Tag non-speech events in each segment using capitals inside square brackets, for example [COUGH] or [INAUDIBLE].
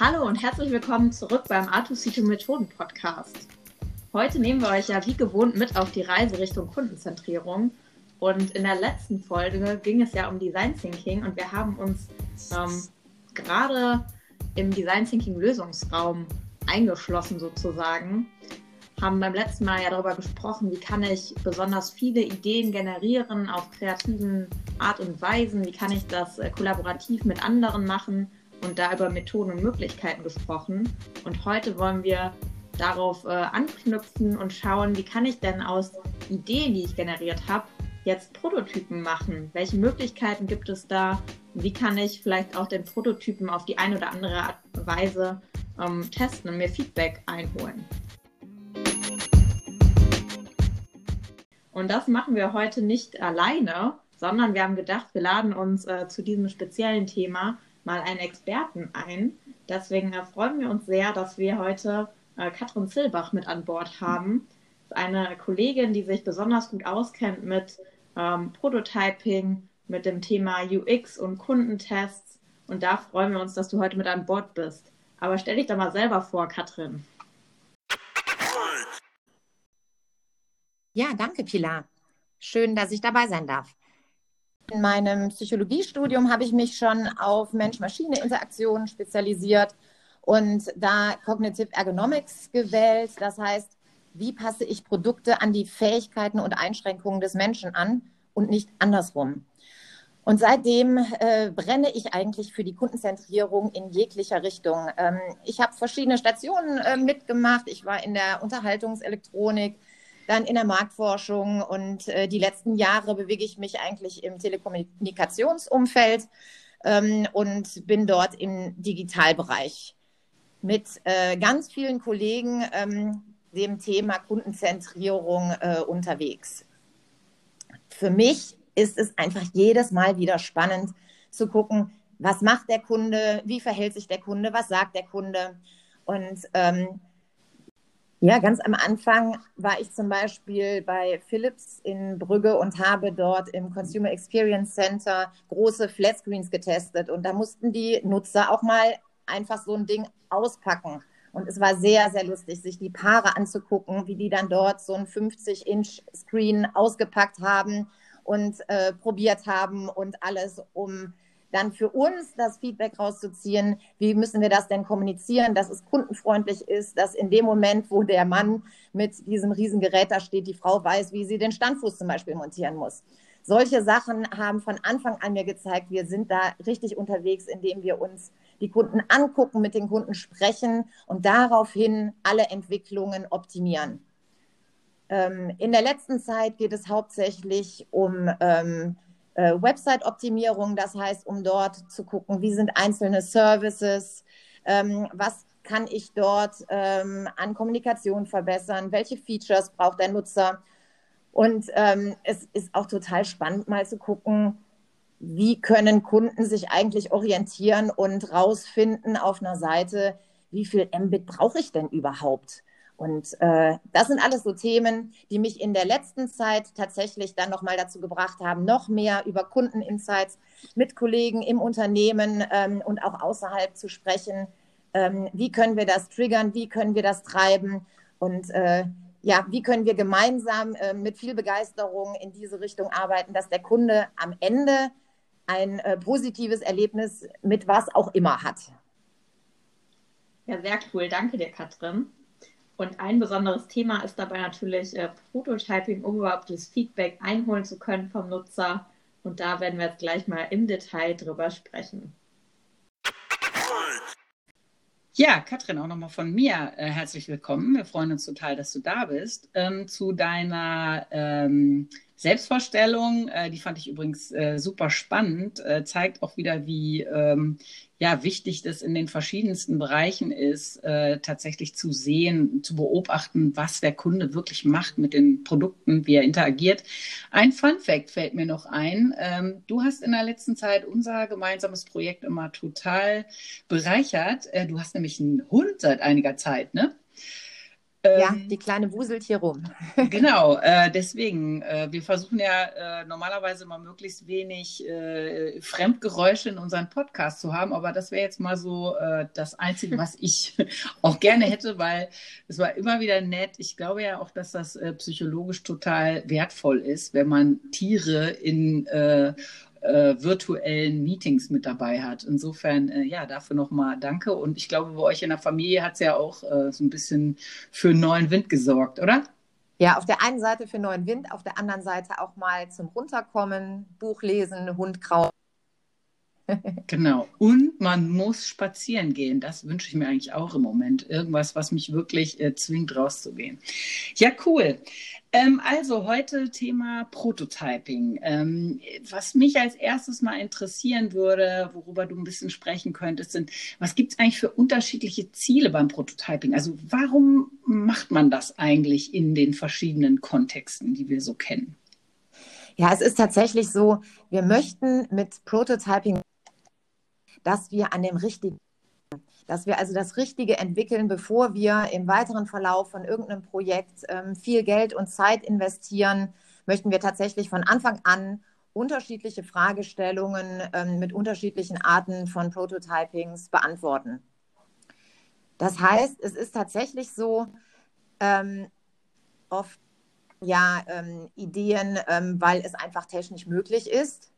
Hallo und herzlich willkommen zurück beim Artusito Methoden Podcast. Heute nehmen wir euch ja wie gewohnt mit auf die Reise Richtung Kundenzentrierung. Und in der letzten Folge ging es ja um Design Thinking und wir haben uns ähm, gerade im Design Thinking Lösungsraum eingeschlossen sozusagen. Haben beim letzten Mal ja darüber gesprochen, wie kann ich besonders viele Ideen generieren auf kreativen Art und Weisen, wie kann ich das äh, kollaborativ mit anderen machen und da über Methoden und Möglichkeiten gesprochen. Und heute wollen wir darauf äh, anknüpfen und schauen, wie kann ich denn aus Ideen, die ich generiert habe, jetzt Prototypen machen? Welche Möglichkeiten gibt es da? Wie kann ich vielleicht auch den Prototypen auf die eine oder andere Art und Weise ähm, testen und mir Feedback einholen? Und das machen wir heute nicht alleine, sondern wir haben gedacht, wir laden uns äh, zu diesem speziellen Thema mal einen Experten ein. Deswegen äh, freuen wir uns sehr, dass wir heute äh, Katrin Zillbach mit an Bord haben. Eine Kollegin, die sich besonders gut auskennt mit ähm, Prototyping, mit dem Thema UX und Kundentests. Und da freuen wir uns, dass du heute mit an Bord bist. Aber stell dich doch mal selber vor, Katrin. Ja, danke, Pilar. Schön, dass ich dabei sein darf. In meinem Psychologiestudium habe ich mich schon auf Mensch-Maschine-Interaktionen spezialisiert und da Cognitive Ergonomics gewählt. Das heißt, wie passe ich Produkte an die Fähigkeiten und Einschränkungen des Menschen an und nicht andersrum. Und seitdem äh, brenne ich eigentlich für die Kundenzentrierung in jeglicher Richtung. Ähm, ich habe verschiedene Stationen äh, mitgemacht. Ich war in der Unterhaltungselektronik, dann in der Marktforschung und äh, die letzten Jahre bewege ich mich eigentlich im Telekommunikationsumfeld ähm, und bin dort im Digitalbereich mit äh, ganz vielen Kollegen ähm, dem Thema Kundenzentrierung äh, unterwegs. Für mich ist es einfach jedes Mal wieder spannend zu gucken, was macht der Kunde, wie verhält sich der Kunde, was sagt der Kunde. Und ähm, ja, ganz am Anfang war ich zum Beispiel bei Philips in Brügge und habe dort im Consumer Experience Center große Flatscreens getestet. Und da mussten die Nutzer auch mal einfach so ein Ding auspacken. Und es war sehr, sehr lustig, sich die Paare anzugucken, wie die dann dort so ein 50-Inch-Screen ausgepackt haben und äh, probiert haben und alles, um dann für uns das Feedback rauszuziehen, wie müssen wir das denn kommunizieren, dass es kundenfreundlich ist, dass in dem Moment, wo der Mann mit diesem Riesengerät da steht, die Frau weiß, wie sie den Standfuß zum Beispiel montieren muss. Solche Sachen haben von Anfang an mir gezeigt, wir sind da richtig unterwegs, indem wir uns die Kunden angucken, mit den Kunden sprechen und daraufhin alle Entwicklungen optimieren. Ähm, in der letzten Zeit geht es hauptsächlich um ähm, äh, Website-Optimierung, das heißt, um dort zu gucken, wie sind einzelne Services, ähm, was kann ich dort ähm, an Kommunikation verbessern, welche Features braucht der Nutzer. Und ähm, es ist auch total spannend, mal zu gucken, wie können Kunden sich eigentlich orientieren und rausfinden auf einer Seite, wie viel Mbit brauche ich denn überhaupt? Und äh, das sind alles so Themen, die mich in der letzten Zeit tatsächlich dann nochmal dazu gebracht haben, noch mehr über Kundeninsights mit Kollegen im Unternehmen ähm, und auch außerhalb zu sprechen. Ähm, wie können wir das triggern? Wie können wir das treiben? Und äh, ja, wie können wir gemeinsam äh, mit viel Begeisterung in diese Richtung arbeiten, dass der Kunde am Ende ein äh, positives Erlebnis mit was auch immer hat? Ja, sehr cool. Danke dir, Katrin. Und ein besonderes Thema ist dabei natürlich äh, Prototyping, um überhaupt das Feedback einholen zu können vom Nutzer. Und da werden wir jetzt gleich mal im Detail drüber sprechen. Ja, Katrin, auch nochmal von mir äh, herzlich willkommen. Wir freuen uns total, dass du da bist. Ähm, zu deiner ähm, Selbstvorstellung, äh, die fand ich übrigens äh, super spannend, äh, zeigt auch wieder, wie ähm, ja, wichtig das in den verschiedensten Bereichen ist, äh, tatsächlich zu sehen, zu beobachten, was der Kunde wirklich macht mit den Produkten, wie er interagiert. Ein Fun Fact fällt mir noch ein. Ähm, du hast in der letzten Zeit unser gemeinsames Projekt immer total bereichert. Äh, du hast nämlich einen Hund seit einiger Zeit, ne? Ja, ähm, die kleine wuselt hier rum. [LAUGHS] genau, äh, deswegen, äh, wir versuchen ja äh, normalerweise mal möglichst wenig äh, Fremdgeräusche in unseren Podcast zu haben, aber das wäre jetzt mal so äh, das Einzige, was ich [LAUGHS] auch gerne hätte, weil es war immer wieder nett. Ich glaube ja auch, dass das äh, psychologisch total wertvoll ist, wenn man Tiere in äh, virtuellen Meetings mit dabei hat. Insofern, äh, ja, dafür nochmal danke. Und ich glaube, bei euch in der Familie hat es ja auch äh, so ein bisschen für neuen Wind gesorgt, oder? Ja, auf der einen Seite für neuen Wind, auf der anderen Seite auch mal zum Runterkommen, Buch lesen, Hund krauen. Genau. Und man muss spazieren gehen. Das wünsche ich mir eigentlich auch im Moment. Irgendwas, was mich wirklich äh, zwingt, rauszugehen. Ja, cool. Ähm, also heute Thema Prototyping. Ähm, was mich als erstes mal interessieren würde, worüber du ein bisschen sprechen könntest, sind, was gibt es eigentlich für unterschiedliche Ziele beim Prototyping? Also warum macht man das eigentlich in den verschiedenen Kontexten, die wir so kennen? Ja, es ist tatsächlich so, wir möchten mit Prototyping, dass wir an dem richtigen dass wir also das Richtige entwickeln, bevor wir im weiteren Verlauf von irgendeinem Projekt ähm, viel Geld und Zeit investieren, möchten wir tatsächlich von Anfang an unterschiedliche Fragestellungen ähm, mit unterschiedlichen Arten von Prototypings beantworten. Das heißt, es ist tatsächlich so, ähm, oft ja ähm, Ideen, ähm, weil es einfach technisch möglich ist.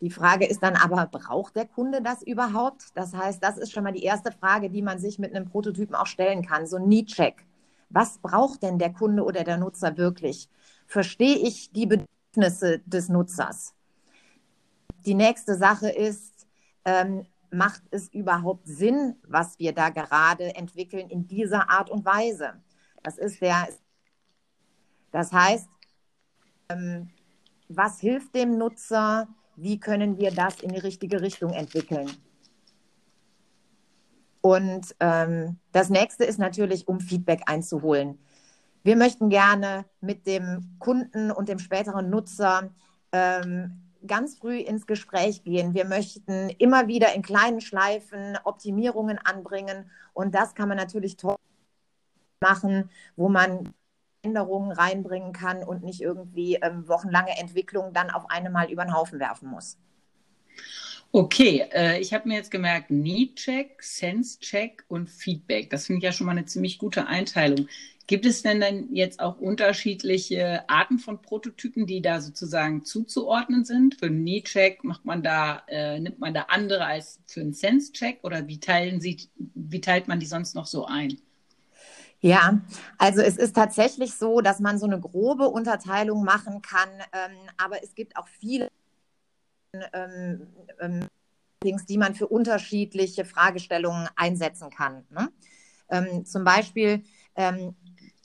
Die Frage ist dann aber, braucht der Kunde das überhaupt? Das heißt, das ist schon mal die erste Frage, die man sich mit einem Prototypen auch stellen kann, so ein Need-Check. Was braucht denn der Kunde oder der Nutzer wirklich? Verstehe ich die Bedürfnisse des Nutzers? Die nächste Sache ist, ähm, macht es überhaupt Sinn, was wir da gerade entwickeln in dieser Art und Weise? Das ist der, das heißt, ähm, was hilft dem Nutzer? Wie können wir das in die richtige Richtung entwickeln. Und ähm, das nächste ist natürlich, um Feedback einzuholen. Wir möchten gerne mit dem Kunden und dem späteren Nutzer ähm, ganz früh ins Gespräch gehen. Wir möchten immer wieder in kleinen Schleifen Optimierungen anbringen. Und das kann man natürlich toll machen, wo man Änderungen reinbringen kann und nicht irgendwie ähm, wochenlange Entwicklung dann auf einmal über den Haufen werfen muss. Okay, äh, ich habe mir jetzt gemerkt, Need-Check, Sense-Check und Feedback. Das finde ich ja schon mal eine ziemlich gute Einteilung. Gibt es denn dann jetzt auch unterschiedliche Arten von Prototypen, die da sozusagen zuzuordnen sind? Für einen Need-Check macht man da, äh, nimmt man da andere als für einen Sense-Check oder wie teilen Sie, wie teilt man die sonst noch so ein? Ja, also es ist tatsächlich so, dass man so eine grobe Unterteilung machen kann, ähm, aber es gibt auch viele ähm, ähm, die man für unterschiedliche Fragestellungen einsetzen kann. Ne? Ähm, zum Beispiel, ähm,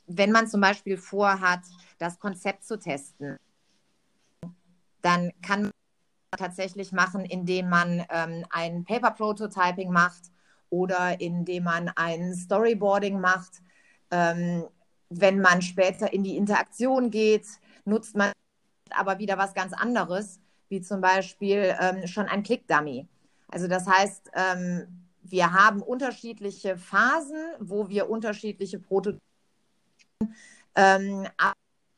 wenn man zum Beispiel vorhat, das Konzept zu testen, dann kann man tatsächlich machen, indem man ähm, ein Paper Prototyping macht oder indem man ein Storyboarding macht ähm, wenn man später in die Interaktion geht, nutzt man aber wieder was ganz anderes, wie zum Beispiel ähm, schon ein Click-Dummy. Also das heißt, ähm, wir haben unterschiedliche Phasen, wo wir unterschiedliche Prototypen, ähm,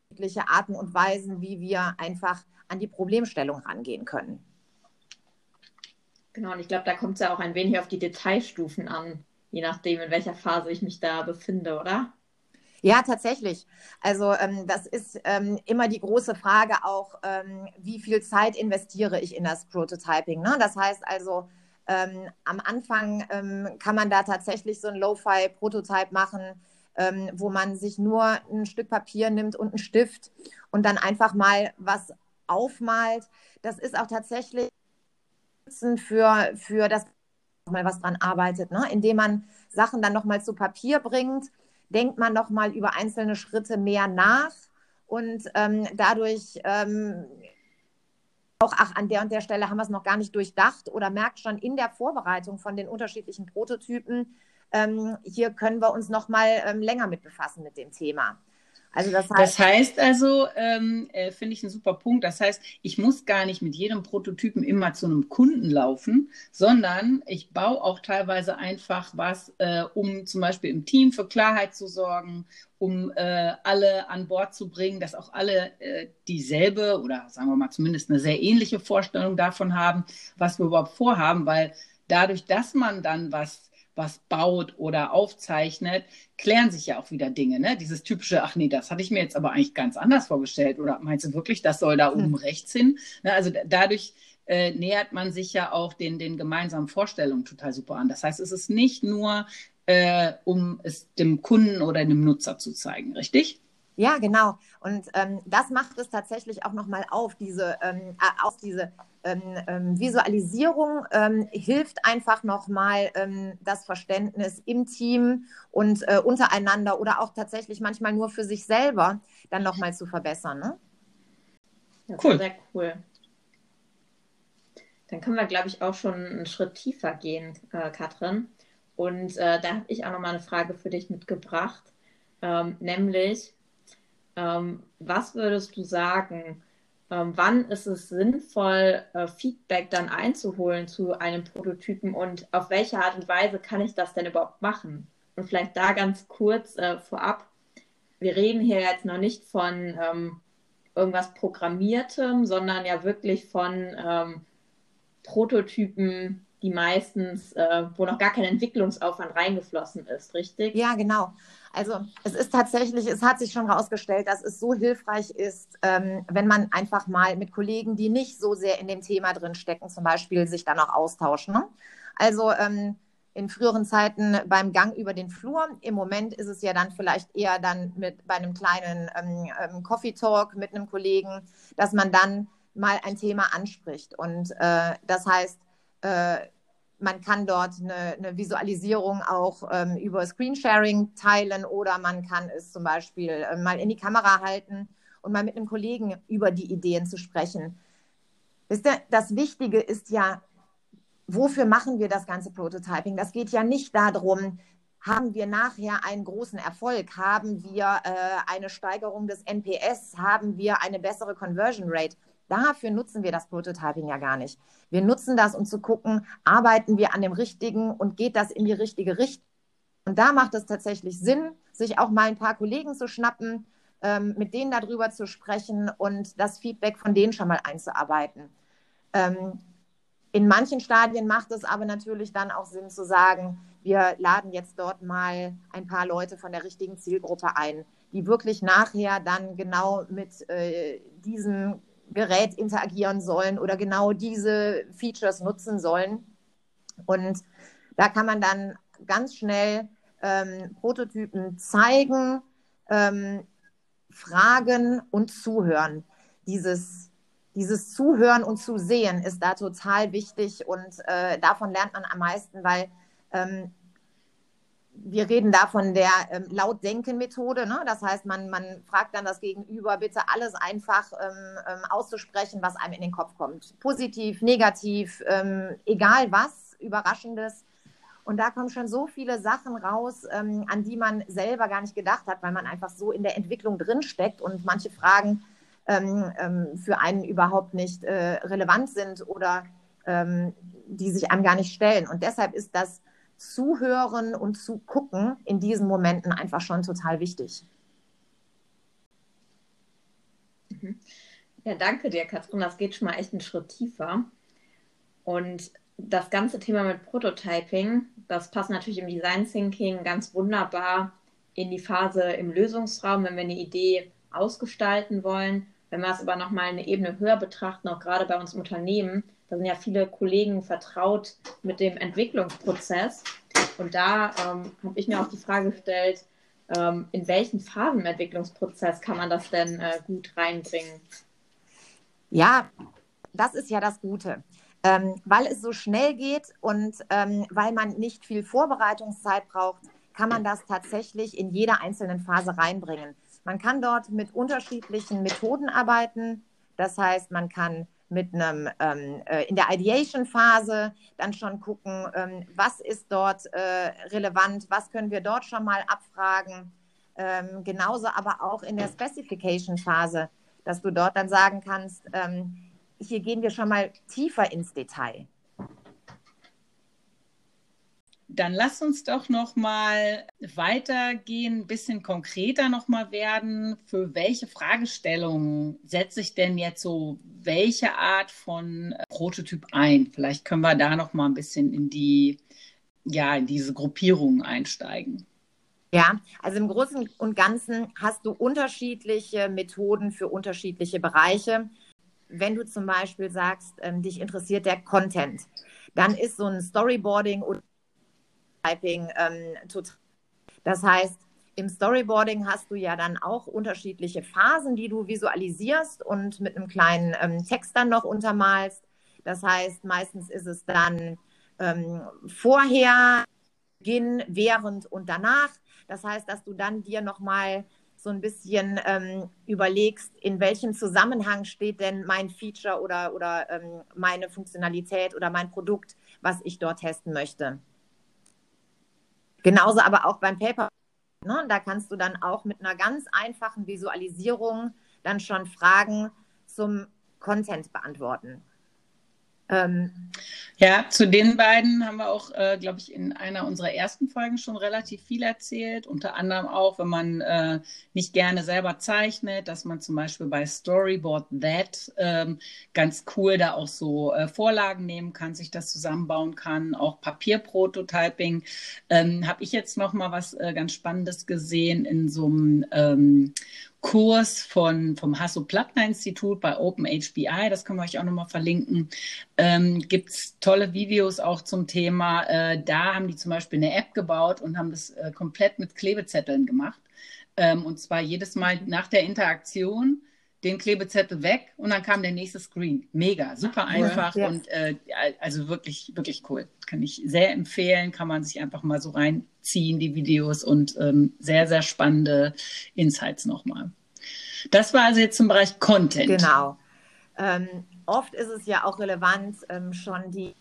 unterschiedliche Arten und Weisen, wie wir einfach an die Problemstellung rangehen können. Genau, und ich glaube, da kommt es ja auch ein wenig auf die Detailstufen an je nachdem, in welcher Phase ich mich da befinde, oder? Ja, tatsächlich. Also ähm, das ist ähm, immer die große Frage auch, ähm, wie viel Zeit investiere ich in das Prototyping. Ne? Das heißt also, ähm, am Anfang ähm, kann man da tatsächlich so ein Lo-Fi-Prototype machen, ähm, wo man sich nur ein Stück Papier nimmt und einen Stift und dann einfach mal was aufmalt. Das ist auch tatsächlich für, für das mal was dran arbeitet, ne? indem man Sachen dann nochmal zu Papier bringt, denkt man nochmal über einzelne Schritte mehr nach und ähm, dadurch ähm, auch, ach, an der und der Stelle haben wir es noch gar nicht durchdacht oder merkt schon in der Vorbereitung von den unterschiedlichen Prototypen, ähm, hier können wir uns noch mal ähm, länger mit befassen mit dem Thema. Also das heißt, das heißt also, ähm, äh, finde ich einen super Punkt. Das heißt, ich muss gar nicht mit jedem Prototypen immer zu einem Kunden laufen, sondern ich baue auch teilweise einfach was, äh, um zum Beispiel im Team für Klarheit zu sorgen, um äh, alle an Bord zu bringen, dass auch alle äh, dieselbe oder sagen wir mal zumindest eine sehr ähnliche Vorstellung davon haben, was wir überhaupt vorhaben, weil dadurch, dass man dann was was baut oder aufzeichnet, klären sich ja auch wieder Dinge. Ne? Dieses typische, ach nee, das hatte ich mir jetzt aber eigentlich ganz anders vorgestellt. Oder meinst du wirklich, das soll da oben hm. rechts hin? Ne? Also dadurch äh, nähert man sich ja auch den, den gemeinsamen Vorstellungen total super an. Das heißt, es ist nicht nur, äh, um es dem Kunden oder dem Nutzer zu zeigen, richtig? Ja, genau. Und ähm, das macht es tatsächlich auch nochmal auf, diese, ähm, äh, auf diese ähm, ähm, Visualisierung ähm, hilft einfach nochmal ähm, das Verständnis im Team und äh, untereinander oder auch tatsächlich manchmal nur für sich selber dann nochmal zu verbessern. Ne? Cool. Sehr cool. Dann können wir, glaube ich, auch schon einen Schritt tiefer gehen, äh, Katrin. Und äh, da habe ich auch nochmal eine Frage für dich mitgebracht, ähm, nämlich, ähm, was würdest du sagen, ähm, wann ist es sinnvoll, äh, Feedback dann einzuholen zu einem Prototypen und auf welche Art und Weise kann ich das denn überhaupt machen? Und vielleicht da ganz kurz äh, vorab, wir reden hier jetzt noch nicht von ähm, irgendwas Programmiertem, sondern ja wirklich von ähm, Prototypen, die meistens, äh, wo noch gar kein Entwicklungsaufwand reingeflossen ist, richtig? Ja, genau. Also es ist tatsächlich, es hat sich schon herausgestellt, dass es so hilfreich ist, ähm, wenn man einfach mal mit Kollegen, die nicht so sehr in dem Thema drin stecken, zum Beispiel sich dann auch austauschen. Ne? Also ähm, in früheren Zeiten beim Gang über den Flur. Im Moment ist es ja dann vielleicht eher dann mit bei einem kleinen ähm, ähm Coffee Talk mit einem Kollegen, dass man dann mal ein Thema anspricht. Und äh, das heißt, äh, man kann dort eine, eine Visualisierung auch ähm, über Screensharing teilen oder man kann es zum Beispiel äh, mal in die Kamera halten und mal mit einem Kollegen über die Ideen zu sprechen. Das Wichtige ist ja, wofür machen wir das ganze Prototyping? Das geht ja nicht darum, haben wir nachher einen großen Erfolg? Haben wir äh, eine Steigerung des NPS? Haben wir eine bessere Conversion Rate? Dafür nutzen wir das Prototyping ja gar nicht. Wir nutzen das, um zu gucken, arbeiten wir an dem Richtigen und geht das in die richtige Richtung. Und da macht es tatsächlich Sinn, sich auch mal ein paar Kollegen zu schnappen, ähm, mit denen darüber zu sprechen und das Feedback von denen schon mal einzuarbeiten. Ähm, in manchen Stadien macht es aber natürlich dann auch Sinn zu sagen, wir laden jetzt dort mal ein paar Leute von der richtigen Zielgruppe ein, die wirklich nachher dann genau mit äh, diesem Gerät interagieren sollen oder genau diese Features nutzen sollen. Und da kann man dann ganz schnell ähm, Prototypen zeigen, ähm, fragen und zuhören. Dieses, dieses Zuhören und Zusehen ist da total wichtig und äh, davon lernt man am meisten, weil ähm, wir reden da von der ähm, Lautdenken-Methode. Ne? Das heißt, man, man fragt dann das Gegenüber, bitte alles einfach ähm, ähm, auszusprechen, was einem in den Kopf kommt. Positiv, negativ, ähm, egal was, Überraschendes. Und da kommen schon so viele Sachen raus, ähm, an die man selber gar nicht gedacht hat, weil man einfach so in der Entwicklung drinsteckt und manche Fragen ähm, für einen überhaupt nicht äh, relevant sind oder die sich einem gar nicht stellen. Und deshalb ist das Zuhören und Zugucken in diesen Momenten einfach schon total wichtig. Mhm. Ja, danke dir, Katrin. Das geht schon mal echt einen Schritt tiefer. Und das ganze Thema mit Prototyping, das passt natürlich im Design Thinking ganz wunderbar in die Phase im Lösungsraum, wenn wir eine Idee ausgestalten wollen. Wenn wir es aber nochmal eine Ebene höher betrachten, auch gerade bei uns im Unternehmen, da sind ja viele Kollegen vertraut mit dem Entwicklungsprozess. Und da ähm, habe ich mir auch die Frage gestellt, ähm, in welchen Phasen im Entwicklungsprozess kann man das denn äh, gut reinbringen? Ja, das ist ja das Gute. Ähm, weil es so schnell geht und ähm, weil man nicht viel Vorbereitungszeit braucht, kann man das tatsächlich in jeder einzelnen Phase reinbringen. Man kann dort mit unterschiedlichen Methoden arbeiten. Das heißt, man kann mit einem ähm, äh, in der Ideation-Phase dann schon gucken, ähm, was ist dort äh, relevant, was können wir dort schon mal abfragen. Ähm, genauso aber auch in der Specification-Phase, dass du dort dann sagen kannst, ähm, hier gehen wir schon mal tiefer ins Detail. Dann lass uns doch noch mal weitergehen, ein bisschen konkreter noch mal werden. Für welche Fragestellungen setze ich denn jetzt so welche Art von äh, Prototyp ein? Vielleicht können wir da noch mal ein bisschen in die ja in diese Gruppierungen einsteigen. Ja, also im Großen und Ganzen hast du unterschiedliche Methoden für unterschiedliche Bereiche. Wenn du zum Beispiel sagst, ähm, dich interessiert der Content, dann ist so ein Storyboarding oder Typing ähm, total. Das heißt, im Storyboarding hast du ja dann auch unterschiedliche Phasen, die du visualisierst und mit einem kleinen ähm, Text dann noch untermalst. Das heißt, meistens ist es dann ähm, vorher, Beginn, während und danach. Das heißt, dass du dann dir nochmal so ein bisschen ähm, überlegst, in welchem Zusammenhang steht denn mein Feature oder, oder ähm, meine Funktionalität oder mein Produkt, was ich dort testen möchte. Genauso aber auch beim Paper. Ne? Da kannst du dann auch mit einer ganz einfachen Visualisierung dann schon Fragen zum Content beantworten. Ähm, ja, zu den beiden haben wir auch, äh, glaube ich, in einer unserer ersten Folgen schon relativ viel erzählt. Unter anderem auch, wenn man äh, nicht gerne selber zeichnet, dass man zum Beispiel bei Storyboard That ähm, ganz cool da auch so äh, Vorlagen nehmen kann, sich das zusammenbauen kann. Auch Papierprototyping. Ähm, Habe ich jetzt noch mal was äh, ganz Spannendes gesehen in so einem ähm, Kurs von, vom Hasso-Plattner-Institut bei OpenHBI, das können wir euch auch nochmal verlinken, ähm, gibt es tolle Videos auch zum Thema. Äh, da haben die zum Beispiel eine App gebaut und haben das äh, komplett mit Klebezetteln gemacht. Ähm, und zwar jedes Mal nach der Interaktion den Klebezettel weg und dann kam der nächste Screen. Mega, super einfach ja. und äh, also wirklich, wirklich cool. Kann ich sehr empfehlen, kann man sich einfach mal so reinziehen, die Videos und ähm, sehr, sehr spannende Insights nochmal. Das war also jetzt zum Bereich Content. Genau. Ähm, oft ist es ja auch relevant, ähm, schon die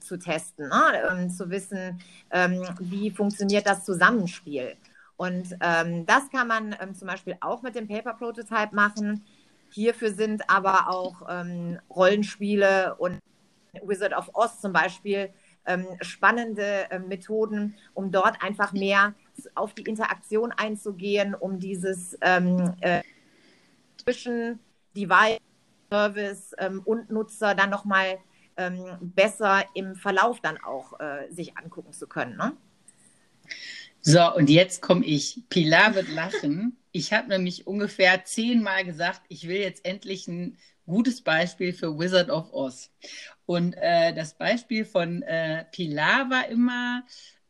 zu testen, ne? ähm, zu wissen, ähm, wie funktioniert das Zusammenspiel. Und ähm, das kann man ähm, zum Beispiel auch mit dem Paper Prototype machen. Hierfür sind aber auch ähm, Rollenspiele und Wizard of Oz zum Beispiel ähm, spannende äh, Methoden, um dort einfach mehr auf die Interaktion einzugehen, um dieses ähm, äh, zwischen Device, Service ähm, und Nutzer dann nochmal besser im Verlauf dann auch äh, sich angucken zu können. Ne? So, und jetzt komme ich. Pilar wird lachen. Ich habe nämlich ungefähr zehnmal gesagt, ich will jetzt endlich ein gutes Beispiel für Wizard of Oz. Und äh, das Beispiel von äh, Pilar war immer,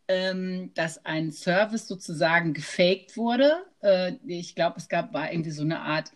ähm, dass ein Service sozusagen gefaked wurde. Äh, ich glaube, es gab war irgendwie so eine Art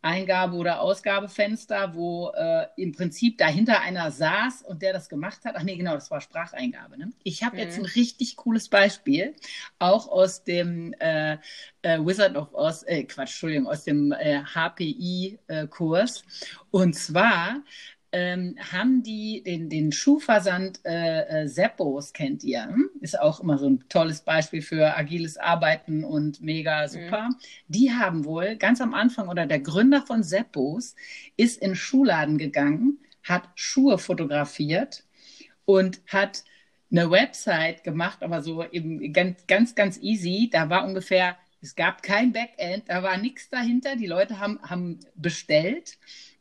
Eingabe- oder Ausgabefenster, wo äh, im Prinzip dahinter einer saß und der das gemacht hat. Ach nee, genau, das war Spracheingabe. Ne? Ich habe mhm. jetzt ein richtig cooles Beispiel, auch aus dem äh, äh, Wizard of Oz, äh, Quatsch, Entschuldigung, aus dem HPI-Kurs. Äh, und zwar ähm, haben die den, den Schuhversand äh, äh, Seppos, kennt ihr? Hm? Ist auch immer so ein tolles Beispiel für agiles Arbeiten und mega mhm. super. Mhm. Die haben wohl ganz am Anfang oder der Gründer von Seppos ist in Schuhladen gegangen, hat Schuhe fotografiert und hat eine Website gemacht, aber so eben ganz, ganz, ganz easy. Da war ungefähr, es gab kein Backend, da war nichts dahinter. Die Leute haben, haben bestellt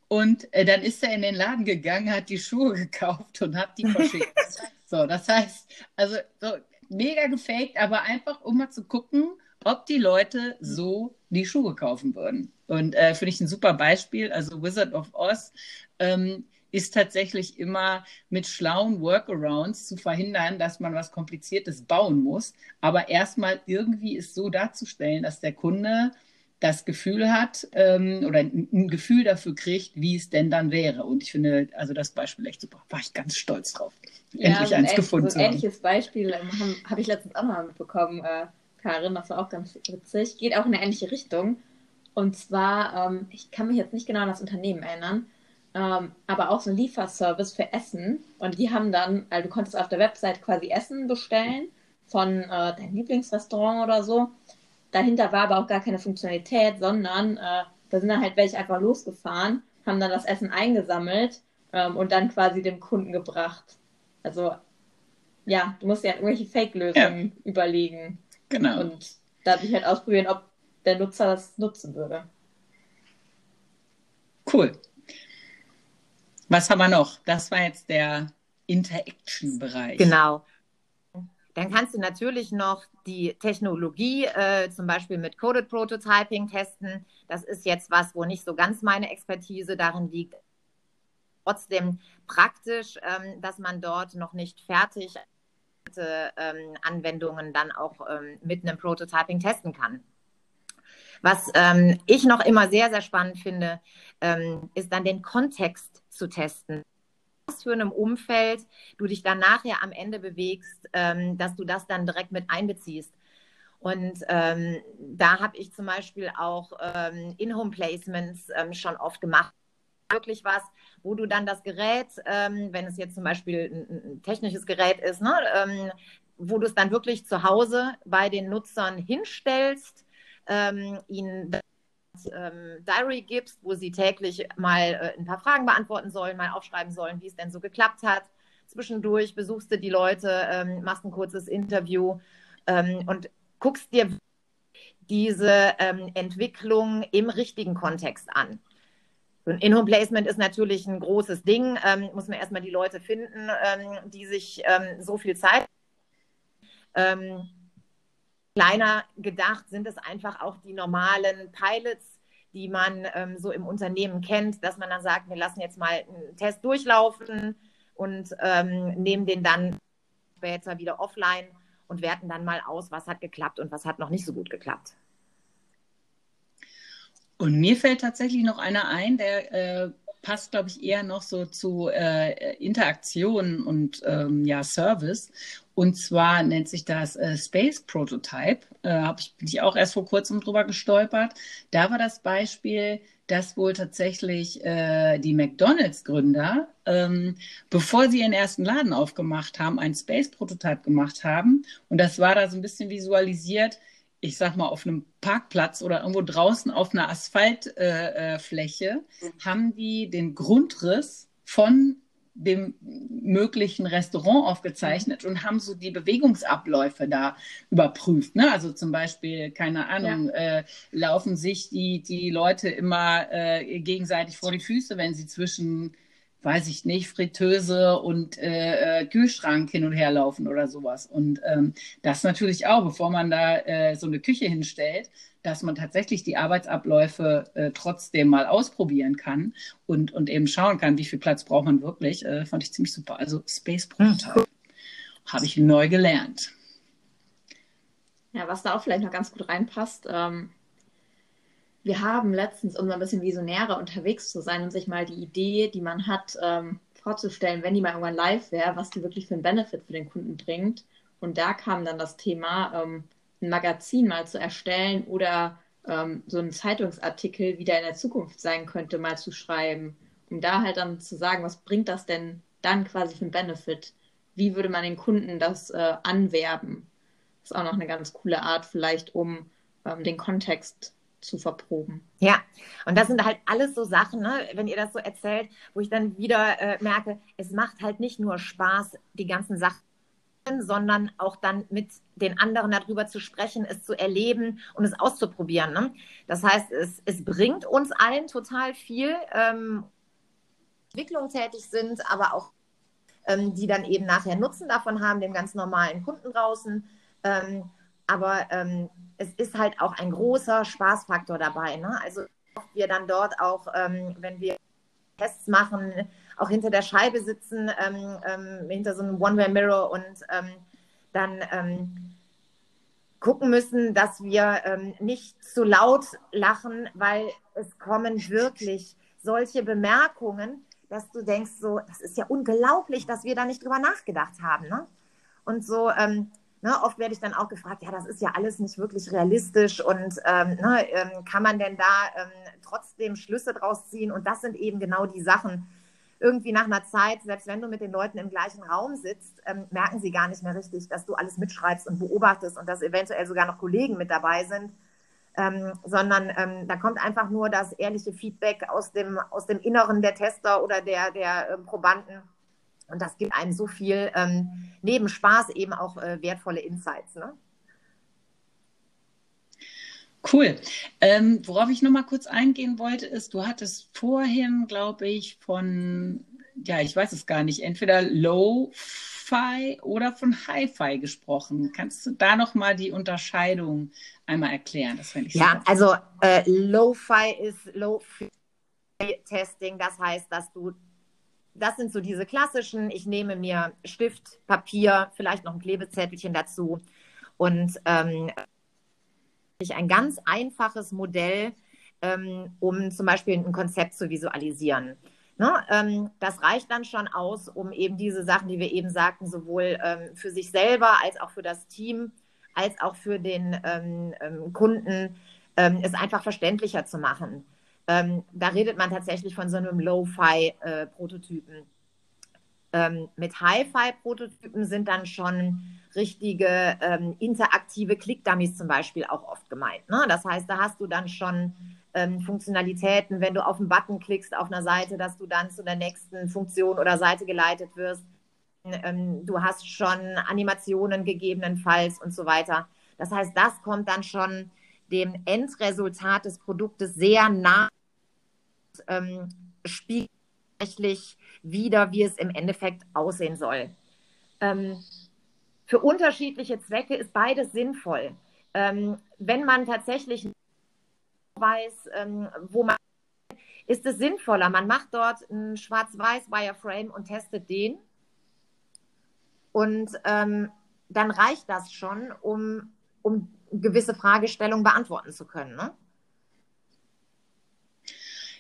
und äh, dann ist er in den Laden gegangen, hat die Schuhe [LAUGHS] gekauft und hat die verschickt. [LAUGHS] so, das heißt, also so mega gefaked, aber einfach, um mal zu gucken, ob die Leute so die Schuhe kaufen würden. Und äh, finde ich ein super Beispiel. Also Wizard of Oz ähm, ist tatsächlich immer mit schlauen Workarounds zu verhindern, dass man was Kompliziertes bauen muss. Aber erstmal irgendwie ist so darzustellen, dass der Kunde das Gefühl hat ähm, oder ein Gefühl dafür kriegt, wie es denn dann wäre. Und ich finde, also das Beispiel echt super. War ich ganz stolz drauf. Endlich ja, eins gefunden so ein ähnliches Beispiel ähm, habe hab ich letztens auch mal mitbekommen, äh, Karin, das war auch ganz witzig. Geht auch in eine ähnliche Richtung. Und zwar, ähm, ich kann mich jetzt nicht genau an das Unternehmen erinnern, ähm, aber auch so ein Lieferservice für Essen. Und die haben dann, also du konntest auf der Website quasi Essen bestellen von äh, deinem Lieblingsrestaurant oder so. Dahinter war aber auch gar keine Funktionalität, sondern äh, da sind dann halt welche einfach losgefahren, haben dann das Essen eingesammelt ähm, und dann quasi dem Kunden gebracht. Also ja, du musst ja irgendwelche Fake-Lösungen ja. überlegen. Genau. Und dadurch halt ausprobieren, ob der Nutzer das nutzen würde. Cool. Was haben wir noch? Das war jetzt der Interaction-Bereich. Genau. Dann kannst du natürlich noch die Technologie äh, zum Beispiel mit Coded Prototyping testen. Das ist jetzt was, wo nicht so ganz meine Expertise darin liegt. Trotzdem praktisch, ähm, dass man dort noch nicht fertig ähm, Anwendungen dann auch ähm, mit einem Prototyping testen kann. Was ähm, ich noch immer sehr, sehr spannend finde, ähm, ist dann den Kontext zu testen. Für einem Umfeld du dich dann nachher am Ende bewegst, ähm, dass du das dann direkt mit einbeziehst. Und ähm, da habe ich zum Beispiel auch In-Home-Placements schon oft gemacht. Wirklich was, wo du dann das Gerät, ähm, wenn es jetzt zum Beispiel ein, ein technisches Gerät ist, ne, ähm, wo du es dann wirklich zu Hause bei den Nutzern hinstellst, ähm, ihnen ähm, Diary gibst, wo sie täglich mal äh, ein paar Fragen beantworten sollen, mal aufschreiben sollen, wie es denn so geklappt hat. Zwischendurch besuchst du die Leute, ähm, machst ein kurzes Interview ähm, und guckst dir diese ähm, Entwicklung im richtigen Kontext an. Ein In-Home-Placement ist natürlich ein großes Ding. Ähm, muss man erstmal die Leute finden, ähm, die sich so viel Zeit. Kleiner gedacht sind es einfach auch die normalen Pilots, die man ähm, so im Unternehmen kennt, dass man dann sagt, wir lassen jetzt mal einen Test durchlaufen und ähm, nehmen den dann später wieder offline und werten dann mal aus, was hat geklappt und was hat noch nicht so gut geklappt. Und mir fällt tatsächlich noch einer ein, der äh, passt, glaube ich, eher noch so zu äh, Interaktion und ähm, ja, Service. Und zwar nennt sich das äh, Space Prototype. Äh, ich, bin ich auch erst vor kurzem drüber gestolpert. Da war das Beispiel, dass wohl tatsächlich äh, die McDonalds-Gründer, ähm, bevor sie ihren ersten Laden aufgemacht haben, ein Space Prototype gemacht haben. Und das war da so ein bisschen visualisiert ich sag mal, auf einem Parkplatz oder irgendwo draußen auf einer Asphaltfläche, äh, äh, haben die den Grundriss von dem möglichen Restaurant aufgezeichnet und haben so die Bewegungsabläufe da überprüft. Ne? Also zum Beispiel, keine Ahnung, ja. äh, laufen sich die, die Leute immer äh, gegenseitig vor die Füße, wenn sie zwischen weiß ich nicht, Fritteuse und äh, äh, Kühlschrank hin und her laufen oder sowas. Und ähm, das natürlich auch, bevor man da äh, so eine Küche hinstellt, dass man tatsächlich die Arbeitsabläufe äh, trotzdem mal ausprobieren kann und, und eben schauen kann, wie viel Platz braucht man wirklich, äh, fand ich ziemlich super. Also Space Prototype habe ich neu gelernt. Ja, was da auch vielleicht noch ganz gut reinpasst, ähm, wir haben letztens, um so ein bisschen visionärer unterwegs zu sein und sich mal die Idee, die man hat, ähm, vorzustellen, wenn die mal irgendwann live wäre, was die wirklich für einen Benefit für den Kunden bringt. Und da kam dann das Thema, ähm, ein Magazin mal zu erstellen oder ähm, so einen Zeitungsartikel, wie der in der Zukunft sein könnte, mal zu schreiben, um da halt dann zu sagen, was bringt das denn dann quasi für einen Benefit? Wie würde man den Kunden das äh, anwerben? Das ist auch noch eine ganz coole Art, vielleicht um ähm, den Kontext zu verproben. Ja, und das sind halt alles so Sachen, ne, wenn ihr das so erzählt, wo ich dann wieder äh, merke, es macht halt nicht nur Spaß, die ganzen Sachen, sondern auch dann mit den anderen darüber zu sprechen, es zu erleben und es auszuprobieren. Ne? Das heißt, es, es bringt uns allen total viel, ähm, Entwicklung tätig sind, aber auch ähm, die dann eben nachher Nutzen davon haben, dem ganz normalen Kunden draußen. Ähm, aber ähm, es ist halt auch ein großer Spaßfaktor dabei. Ne? Also wir dann dort auch, ähm, wenn wir Tests machen, auch hinter der Scheibe sitzen, ähm, ähm hinter so einem One-Way-Mirror und ähm, dann ähm, gucken müssen, dass wir nicht zu laut lachen, weil es kommen wirklich solche Bemerkungen, dass du denkst, so, das ist ja unglaublich, dass wir da nicht drüber nachgedacht haben. Ne? Und so, ähm, Ne, oft werde ich dann auch gefragt, ja, das ist ja alles nicht wirklich realistisch und ähm, ne, ähm, kann man denn da ähm, trotzdem Schlüsse draus ziehen? Und das sind eben genau die Sachen. Irgendwie nach einer Zeit, selbst wenn du mit den Leuten im gleichen Raum sitzt, ähm, merken sie gar nicht mehr richtig, dass du alles mitschreibst und beobachtest und dass eventuell sogar noch Kollegen mit dabei sind. ähm, sondern ähm, da kommt einfach nur das ehrliche Feedback aus dem, aus dem Inneren der Tester oder der, der äh, Probanden. Und das gibt einem so viel, ähm, neben Spaß eben auch äh, wertvolle Insights. Ne? Cool. Ähm, worauf ich noch mal kurz eingehen wollte, ist, du hattest vorhin, glaube ich, von, ja, ich weiß es gar nicht, entweder Low-Fi oder von Hi-Fi gesprochen. Kannst du da noch mal die Unterscheidung einmal erklären? Das ich Ja, super. also äh, Low-Fi ist Low-Fi-Testing. Das heißt, dass du, das sind so diese klassischen, ich nehme mir Stift, Papier, vielleicht noch ein Klebezettelchen dazu und ähm, ein ganz einfaches Modell, ähm, um zum Beispiel ein Konzept zu visualisieren. Ne, ähm, das reicht dann schon aus, um eben diese Sachen, die wir eben sagten, sowohl ähm, für sich selber als auch für das Team, als auch für den ähm, ähm Kunden, ähm, es einfach verständlicher zu machen. Ähm, da redet man tatsächlich von so einem Low-Fi-Prototypen. Äh, ähm, mit Hi-Fi-Prototypen sind dann schon richtige ähm, interaktive Click-Dummies zum Beispiel auch oft gemeint. Ne? Das heißt, da hast du dann schon ähm, Funktionalitäten, wenn du auf einen Button klickst auf einer Seite, dass du dann zu der nächsten Funktion oder Seite geleitet wirst. Ähm, du hast schon Animationen gegebenenfalls und so weiter. Das heißt, das kommt dann schon dem Endresultat des Produktes sehr nah, ähm, spiegelt wieder, wie es im Endeffekt aussehen soll. Ähm, für unterschiedliche Zwecke ist beides sinnvoll. Ähm, wenn man tatsächlich weiß, ähm, wo man ist es sinnvoller. Man macht dort ein schwarz-weiß Wireframe und testet den. Und ähm, dann reicht das schon, um, um gewisse Fragestellungen beantworten zu können. Ne?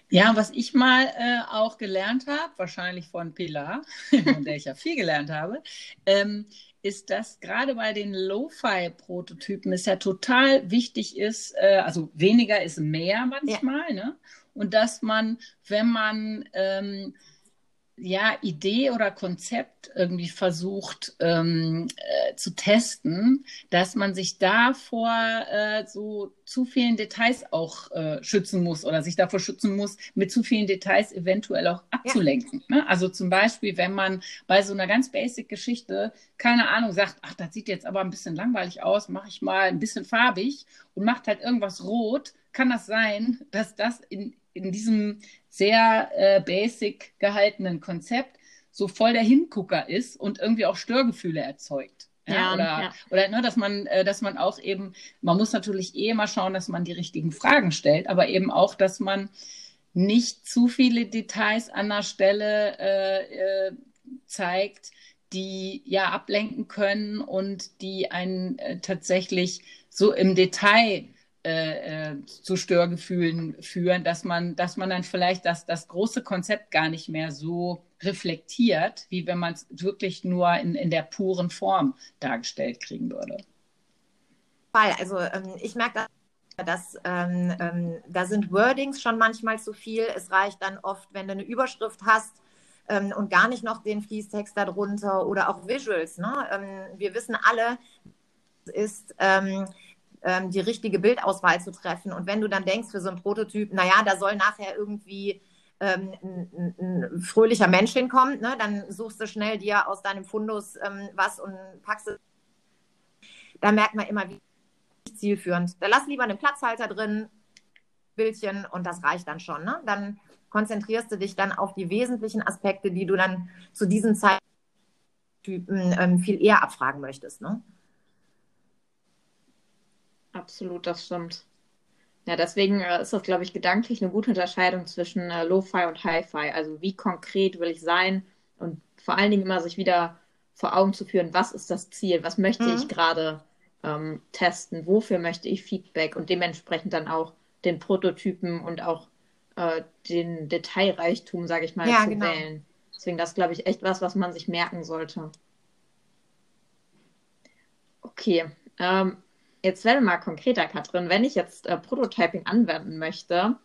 Ja, was ich mal äh, auch gelernt habe, wahrscheinlich von Pilar, [LAUGHS] von der ich ja viel gelernt habe, ähm, ist, dass gerade bei den Lo-Fi-Prototypen es ja total wichtig ist, äh, also weniger ist mehr manchmal, ja. ne? Und dass man, wenn man ähm, ja, Idee oder Konzept irgendwie versucht ähm, äh, zu testen, dass man sich da vor äh, so zu vielen Details auch äh, schützen muss oder sich davor schützen muss, mit zu vielen Details eventuell auch abzulenken. Ja. Ne? Also zum Beispiel, wenn man bei so einer ganz basic Geschichte, keine Ahnung, sagt, ach, das sieht jetzt aber ein bisschen langweilig aus, mache ich mal ein bisschen farbig und macht halt irgendwas rot, kann das sein, dass das in, in diesem sehr äh, basic gehaltenen Konzept so voll der Hingucker ist und irgendwie auch Störgefühle erzeugt. Ja, ja oder, ja. oder ne, dass man, äh, dass man auch eben, man muss natürlich eh immer schauen, dass man die richtigen Fragen stellt, aber eben auch, dass man nicht zu viele Details an der Stelle äh, äh, zeigt, die ja ablenken können und die einen äh, tatsächlich so im Detail äh, äh, zu Störgefühlen führen, dass man, dass man dann vielleicht das, das große Konzept gar nicht mehr so reflektiert, wie wenn man es wirklich nur in, in der puren Form dargestellt kriegen würde. Also ähm, ich merke, dass ähm, ähm, da sind Wordings schon manchmal zu viel. Es reicht dann oft, wenn du eine Überschrift hast ähm, und gar nicht noch den Fließtext darunter oder auch Visuals. Ne? Ähm, wir wissen alle, es ist ähm, die richtige Bildauswahl zu treffen. Und wenn du dann denkst für so einen Prototyp, naja, da soll nachher irgendwie ähm, ein, ein, fröhlicher Mensch hinkommen, ne? dann suchst du schnell dir aus deinem Fundus ähm, was und packst es. Da merkt man immer, wie zielführend. Da lass lieber einen Platzhalter drin, Bildchen und das reicht dann schon. Ne? Dann konzentrierst du dich dann auf die wesentlichen Aspekte, die du dann zu diesen Zeittypen ähm, viel eher abfragen möchtest. Ne? Absolut, das stimmt. Ja, deswegen äh, ist das, glaube ich, gedanklich eine gute Unterscheidung zwischen äh, Lo-Fi und Hi-Fi. Also wie konkret will ich sein und vor allen Dingen immer sich wieder vor Augen zu führen, was ist das Ziel, was möchte mhm. ich gerade ähm, testen, wofür möchte ich Feedback und dementsprechend dann auch den Prototypen und auch äh, den Detailreichtum, sage ich mal, ja, zu genau. wählen. Deswegen das, glaube ich, echt was, was man sich merken sollte. Okay, ähm, Jetzt werden wir mal konkreter, Katrin. Wenn ich jetzt äh, Prototyping anwenden möchte,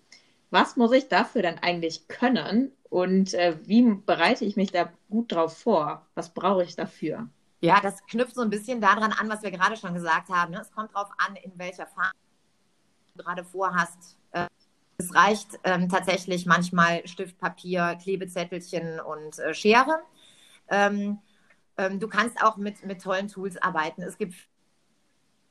was muss ich dafür denn eigentlich können und äh, wie bereite ich mich da gut drauf vor? Was brauche ich dafür? Ja, das knüpft so ein bisschen daran an, was wir gerade schon gesagt haben. Ne? Es kommt darauf an, in welcher Phase gerade vorhast. Äh, es reicht ähm, tatsächlich manchmal Stift, Papier, Klebezettelchen und äh, Schere. Ähm, ähm, du kannst auch mit, mit tollen Tools arbeiten. Es gibt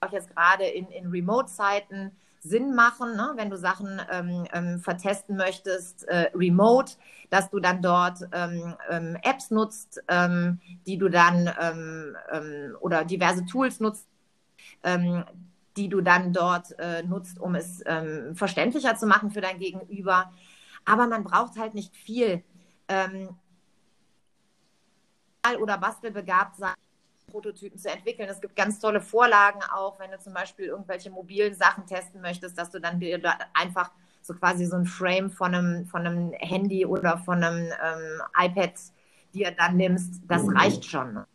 auch jetzt gerade in, in Remote-Zeiten Sinn machen, ne? wenn du Sachen ähm, ähm, vertesten möchtest, äh, remote, dass du dann dort ähm, ähm Apps nutzt, ähm, die du dann ähm, oder diverse Tools nutzt, die du dann dort äh, nutzt, um es verständlicher zu machen für dein Gegenüber. Aber man braucht halt nicht viel. oder bastelbegabt sein Prototypen zu entwickeln. Es gibt ganz tolle Vorlagen auch, wenn du zum Beispiel irgendwelche mobilen Sachen testen möchtest, dass du dann einfach so quasi so ein Frame von einem, von einem Handy oder von einem ähm, iPad dir dann nimmst. Das reicht schon. Ne?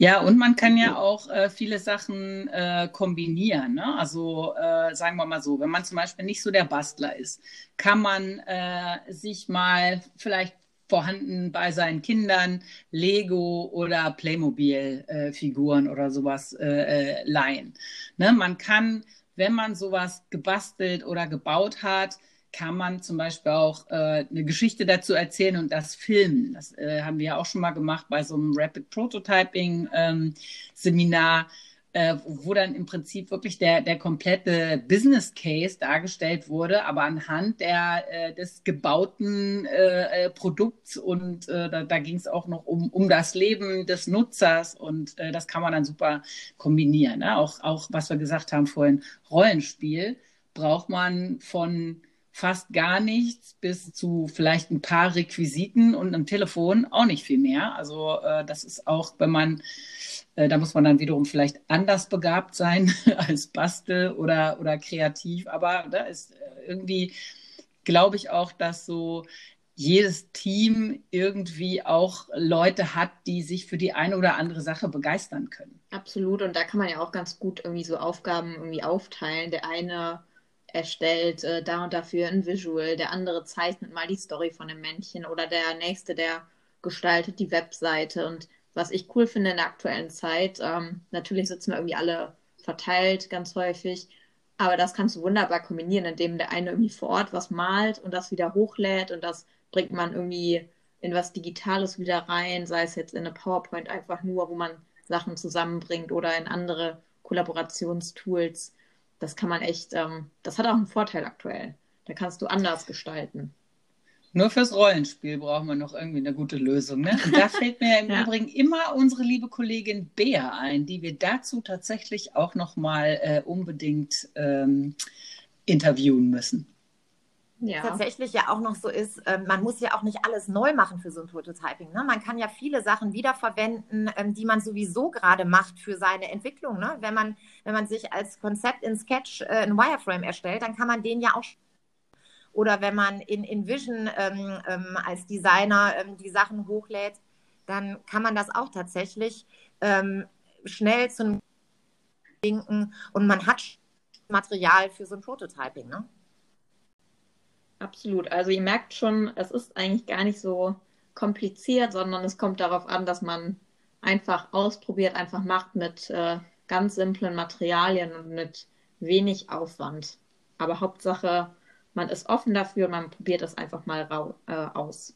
Ja, und man kann ja auch äh, viele Sachen äh, kombinieren. Ne? Also äh, sagen wir mal so, wenn man zum Beispiel nicht so der Bastler ist, kann man äh, sich mal vielleicht vorhanden bei seinen Kindern Lego oder Playmobil-Figuren äh, oder sowas äh, äh, leihen. Ne? Man kann, wenn man sowas gebastelt oder gebaut hat, kann man zum Beispiel auch äh, eine Geschichte dazu erzählen und das filmen. Das äh, haben wir ja auch schon mal gemacht bei so einem Rapid Prototyping ähm, äh, wo dann im Prinzip wirklich der, der komplette Business Case dargestellt wurde, aber anhand der, äh, des gebauten äh, äh Produkts und äh, da, da ging es auch noch um, um das Leben des Nutzers und äh, das kann man dann super kombinieren. Ne? Auch, auch, was wir gesagt haben vorhin, Rollenspiel braucht man von fast gar nichts bis zu vielleicht ein paar Requisiten und einem Telefon auch nicht viel mehr. Also äh, das ist auch, wenn man, äh, da muss man dann wiederum vielleicht anders begabt sein [LAUGHS] als Bastel oder, oder kreativ. Aber da ist äh, irgendwie, glaube ich auch, dass so jedes Team irgendwie auch Leute hat, die sich für die eine oder andere Sache begeistern können. Absolut. Und da kann man ja auch ganz gut irgendwie so Aufgaben irgendwie aufteilen. Der eine erstellt äh, da und dafür ein Visual, der andere zeichnet mal die Story von dem Männchen oder der nächste, der gestaltet die Webseite. Und was ich cool finde in der aktuellen Zeit, ähm, natürlich sitzen wir irgendwie alle verteilt ganz häufig, aber das kannst du wunderbar kombinieren, indem der eine irgendwie vor Ort was malt und das wieder hochlädt und das bringt man irgendwie in was Digitales wieder rein, sei es jetzt in eine PowerPoint einfach nur, wo man Sachen zusammenbringt oder in andere Kollaborationstools das kann man echt, ähm, das hat auch einen Vorteil aktuell. Da kannst du anders gestalten. Nur fürs Rollenspiel brauchen wir noch irgendwie eine gute Lösung. Ne? Und da [LAUGHS] fällt mir im ja. Übrigen immer unsere liebe Kollegin Bea ein, die wir dazu tatsächlich auch noch mal äh, unbedingt ähm, interviewen müssen ja. tatsächlich ja auch noch so ist, äh, man muss ja auch nicht alles neu machen für so ein Prototyping. Ne? Man kann ja viele Sachen wiederverwenden, ähm, die man sowieso gerade macht für seine Entwicklung. Ne? Wenn, man, wenn man sich als Konzept in Sketch äh, ein Wireframe erstellt, dann kann man den ja auch oder wenn man in, in Vision ähm, ähm, als Designer ähm, die Sachen hochlädt, dann kann man das auch tatsächlich ähm, schnell zum Denken und man hat Material für so ein Prototyping. Ne? Absolut. Also ihr merkt schon, es ist eigentlich gar nicht so kompliziert, sondern es kommt darauf an, dass man einfach ausprobiert, einfach macht mit äh, ganz simplen Materialien und mit wenig Aufwand. Aber Hauptsache, man ist offen dafür und man probiert es einfach mal äh, aus.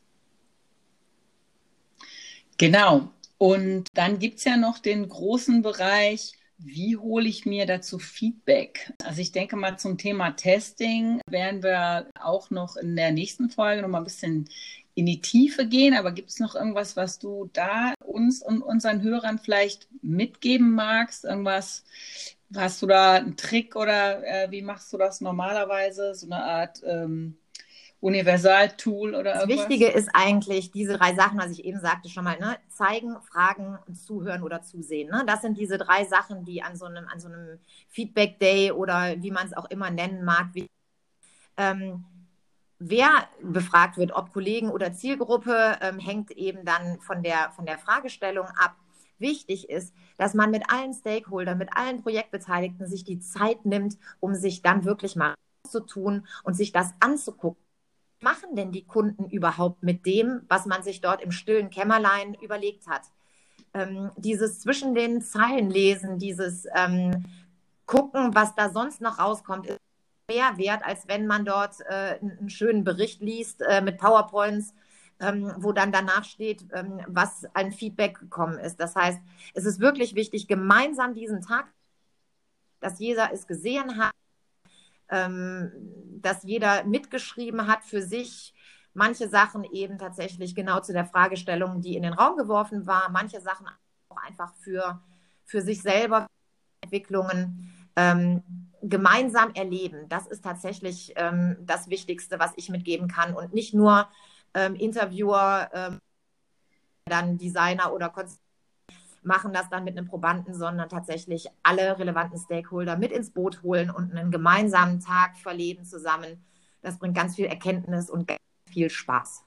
Genau. Und dann gibt es ja noch den großen Bereich wie hole ich mir dazu Feedback? Also ich denke mal zum Thema Testing werden wir auch noch in der nächsten Folge noch mal ein bisschen in die Tiefe gehen. Aber gibt es noch irgendwas, was du da uns und unseren Hörern vielleicht mitgeben magst? Irgendwas, hast du da einen Trick oder äh, wie machst du das normalerweise? So eine Art ähm, Universal-Tool oder irgendwas? Das Wichtige ist eigentlich diese drei Sachen, was ich eben sagte schon mal, ne? zeigen, fragen, zuhören oder zusehen. Ne? Das sind diese drei Sachen, die an so einem, an so einem Feedback-Day oder wie man es auch immer nennen mag, wie, ähm, wer befragt wird, ob Kollegen oder Zielgruppe, ähm, hängt eben dann von der, von der Fragestellung ab. Wichtig ist, dass man mit allen Stakeholdern, mit allen Projektbeteiligten sich die Zeit nimmt, um sich dann wirklich mal zu tun und sich das anzugucken machen denn die Kunden überhaupt mit dem, was man sich dort im stillen Kämmerlein überlegt hat? Ähm, dieses zwischen den Zeilen lesen, dieses ähm, gucken, was da sonst noch rauskommt, ist mehr wert, als wenn man dort äh, einen schönen Bericht liest äh, mit PowerPoints, ähm, wo dann danach steht, ähm, was ein Feedback gekommen ist. Das heißt, es ist wirklich wichtig, gemeinsam diesen Tag, dass jeder es gesehen hat, dass jeder mitgeschrieben hat für sich, manche Sachen eben tatsächlich genau zu der Fragestellung, die in den Raum geworfen war, manche Sachen auch einfach für, für sich selber Entwicklungen ähm, gemeinsam erleben. Das ist tatsächlich ähm, das Wichtigste, was ich mitgeben kann. Und nicht nur ähm, Interviewer, ähm, dann Designer oder Konzepte machen das dann mit einem Probanden, sondern tatsächlich alle relevanten Stakeholder mit ins Boot holen und einen gemeinsamen Tag verleben zusammen. Das bringt ganz viel Erkenntnis und ganz viel Spaß.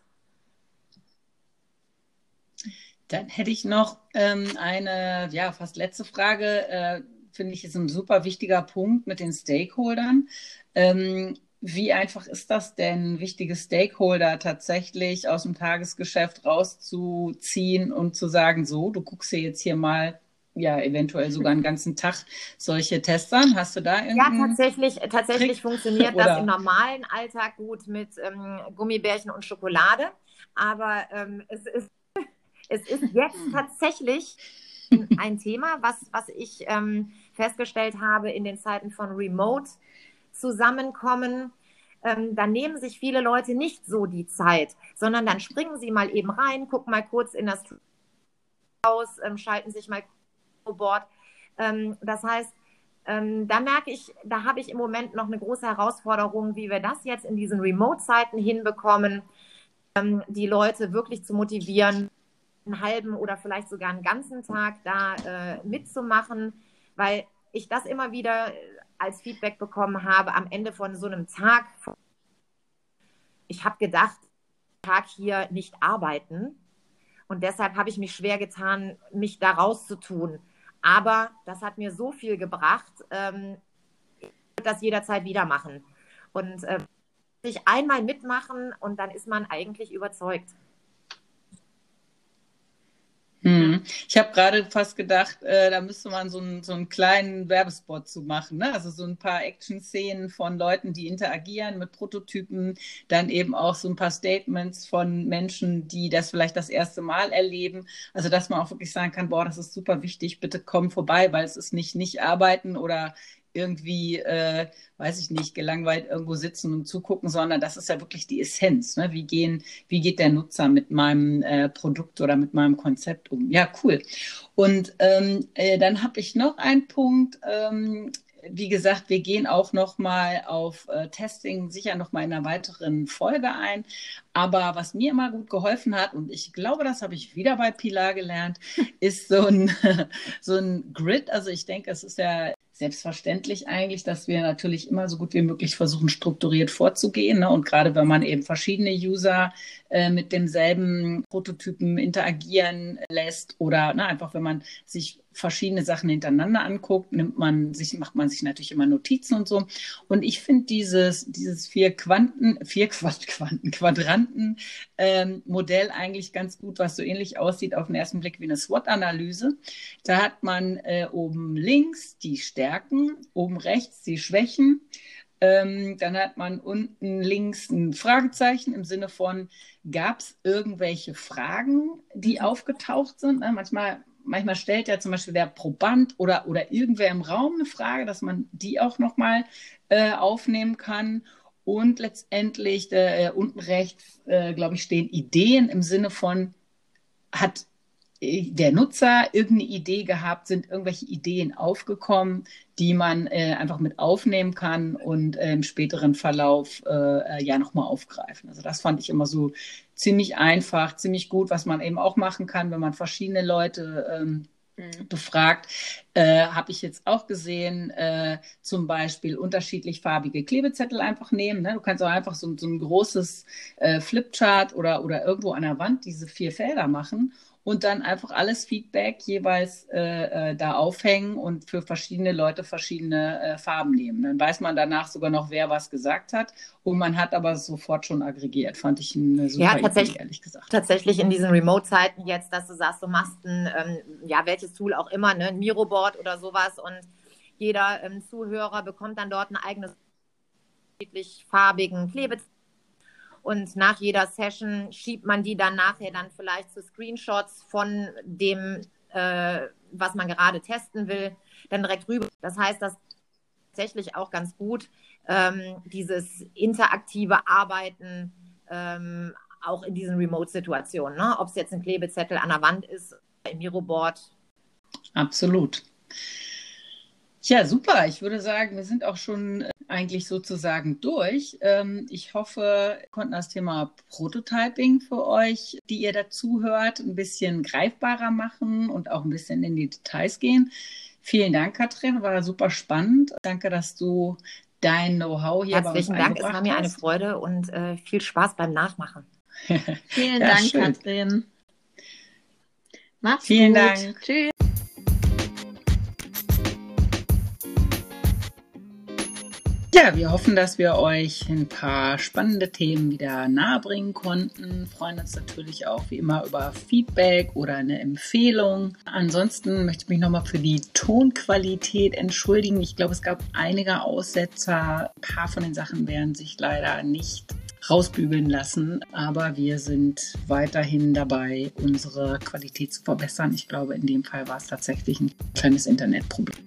Dann hätte ich noch ähm, eine, ja, fast letzte Frage. Äh, Finde ich ist ein super wichtiger Punkt mit den Stakeholdern. Ähm, wie einfach ist das denn, wichtige Stakeholder tatsächlich aus dem Tagesgeschäft rauszuziehen und zu sagen, so, du guckst dir jetzt hier mal ja, eventuell sogar einen ganzen Tag solche Tests an. Hast du da irgendwie? Ja, tatsächlich, tatsächlich funktioniert das im normalen Alltag gut mit ähm, Gummibärchen und Schokolade. Aber ähm, es, ist, [LAUGHS] es ist jetzt tatsächlich ein Thema, was, was ich ähm, festgestellt habe in den Zeiten von Remote zusammenkommen. Ähm, dann nehmen sich viele Leute nicht so die Zeit, sondern dann springen sie mal eben rein, gucken mal kurz in das Haus, ähm, schalten sich mal Board. Ähm, das heißt, ähm, da merke ich, da habe ich im Moment noch eine große Herausforderung, wie wir das jetzt in diesen Remote-Zeiten hinbekommen, ähm, die Leute wirklich zu motivieren, einen halben oder vielleicht sogar einen ganzen Tag da äh, mitzumachen, weil ich das immer wieder als Feedback bekommen habe am Ende von so einem Tag. Ich habe gedacht, Tag hier nicht arbeiten. Und deshalb habe ich mich schwer getan, mich da rauszutun. Aber das hat mir so viel gebracht, ähm, ich würde das jederzeit wieder machen. Und äh, sich einmal mitmachen und dann ist man eigentlich überzeugt. Hm. Ich habe gerade fast gedacht, äh, da müsste man so, ein, so einen kleinen Werbespot zu machen. Ne? Also so ein paar Action-Szenen von Leuten, die interagieren mit Prototypen, dann eben auch so ein paar Statements von Menschen, die das vielleicht das erste Mal erleben. Also dass man auch wirklich sagen kann, boah, das ist super wichtig, bitte komm vorbei, weil es ist nicht nicht arbeiten oder irgendwie, äh, weiß ich nicht, gelangweilt irgendwo sitzen und zugucken, sondern das ist ja wirklich die Essenz. Ne? Wie, gehen, wie geht der Nutzer mit meinem äh, Produkt oder mit meinem Konzept um? Ja, cool. Und ähm, äh, dann habe ich noch einen Punkt. Ähm, wie gesagt, wir gehen auch noch mal auf äh, Testing sicher noch mal in einer weiteren Folge ein. Aber was mir immer gut geholfen hat und ich glaube, das habe ich wieder bei Pilar gelernt, [LAUGHS] ist so ein [LAUGHS] so ein Grid. Also ich denke, es ist ja selbstverständlich eigentlich, dass wir natürlich immer so gut wie möglich versuchen, strukturiert vorzugehen. Ne? Und gerade wenn man eben verschiedene User äh, mit demselben Prototypen interagieren lässt oder ne, einfach wenn man sich verschiedene Sachen hintereinander anguckt, nimmt man sich, macht man sich natürlich immer Notizen und so. Und ich finde dieses, dieses vier Quanten, vier Quanten, Quadranten ähm, Modell eigentlich ganz gut, was so ähnlich aussieht auf den ersten Blick wie eine SWOT-Analyse. Da hat man äh, oben links die Stärken, oben rechts die Schwächen. Ähm, dann hat man unten links ein Fragezeichen im Sinne von, gab es irgendwelche Fragen, die aufgetaucht sind? Ne? Manchmal manchmal stellt ja zum Beispiel der Proband oder, oder irgendwer im Raum eine Frage, dass man die auch nochmal äh, aufnehmen kann. Und letztendlich äh, unten rechts, äh, glaube ich, stehen Ideen im Sinne von, hat der Nutzer irgendeine Idee gehabt, sind irgendwelche Ideen aufgekommen, die man äh, einfach mit aufnehmen kann und äh, im späteren Verlauf äh, ja nochmal aufgreifen. Also das fand ich immer so ziemlich einfach, ziemlich gut, was man eben auch machen kann, wenn man verschiedene Leute ähm, mhm. befragt. Äh, Habe ich jetzt auch gesehen, äh, zum Beispiel unterschiedlich farbige Klebezettel einfach nehmen. Ne? Du kannst auch einfach so, so ein großes äh, Flipchart oder, oder irgendwo an der Wand diese vier Felder machen und dann einfach alles Feedback jeweils äh, äh, da aufhängen und für verschiedene Leute verschiedene äh, Farben nehmen. Dann weiß man danach sogar noch, wer was gesagt hat und man hat aber sofort schon aggregiert. Fand ich eine super ja, tatsächlich, Idee, ehrlich gesagt. Tatsächlich in diesen Remote-Zeiten jetzt, dass du sagst, du machst ein, ähm, ja, welches Tool auch immer, ne, ein Miroboard oder sowas und Jeder ähm, Zuhörer bekommt dann dort ein eigenes farbigen Klebezettel und nach jeder Session schiebt man die dann nachher dann vielleicht zu Screenshots von dem, äh, was man gerade testen will, dann direkt rüber. Das heißt, das ist tatsächlich auch ganz gut, ähm, dieses interaktive Arbeiten ähm, auch in diesen Remote-Situationen, ne? ob es jetzt ein Klebezettel an der Wand ist, im Miroboard. Absolut. Ja, super. Ich würde sagen, wir sind auch schon äh, eigentlich sozusagen durch. Ähm, ich hoffe, wir konnten das Thema Prototyping für euch, die ihr dazu hört, ein bisschen greifbarer machen und auch ein bisschen in die Details gehen. Vielen Dank, Katrin. War super spannend. Danke, dass du dein Know-how hier Herzlichen bei uns Dank. Es war mir eine Freude und äh, viel Spaß beim Nachmachen. [LAUGHS] Vielen ja, Dank, schön. Katrin. Macht's Vielen gut. Dank. Tschüss. Ja, wir hoffen, dass wir euch ein paar spannende Themen wieder nahebringen konnten. Freuen uns natürlich auch wie immer über Feedback oder eine Empfehlung. Ansonsten möchte ich mich nochmal für die Tonqualität entschuldigen. Ich glaube, es gab einige Aussetzer. Ein paar von den Sachen werden sich leider nicht rausbügeln lassen, aber wir sind weiterhin dabei, unsere Qualität zu verbessern. Ich glaube, in dem Fall war es tatsächlich ein kleines Internetproblem.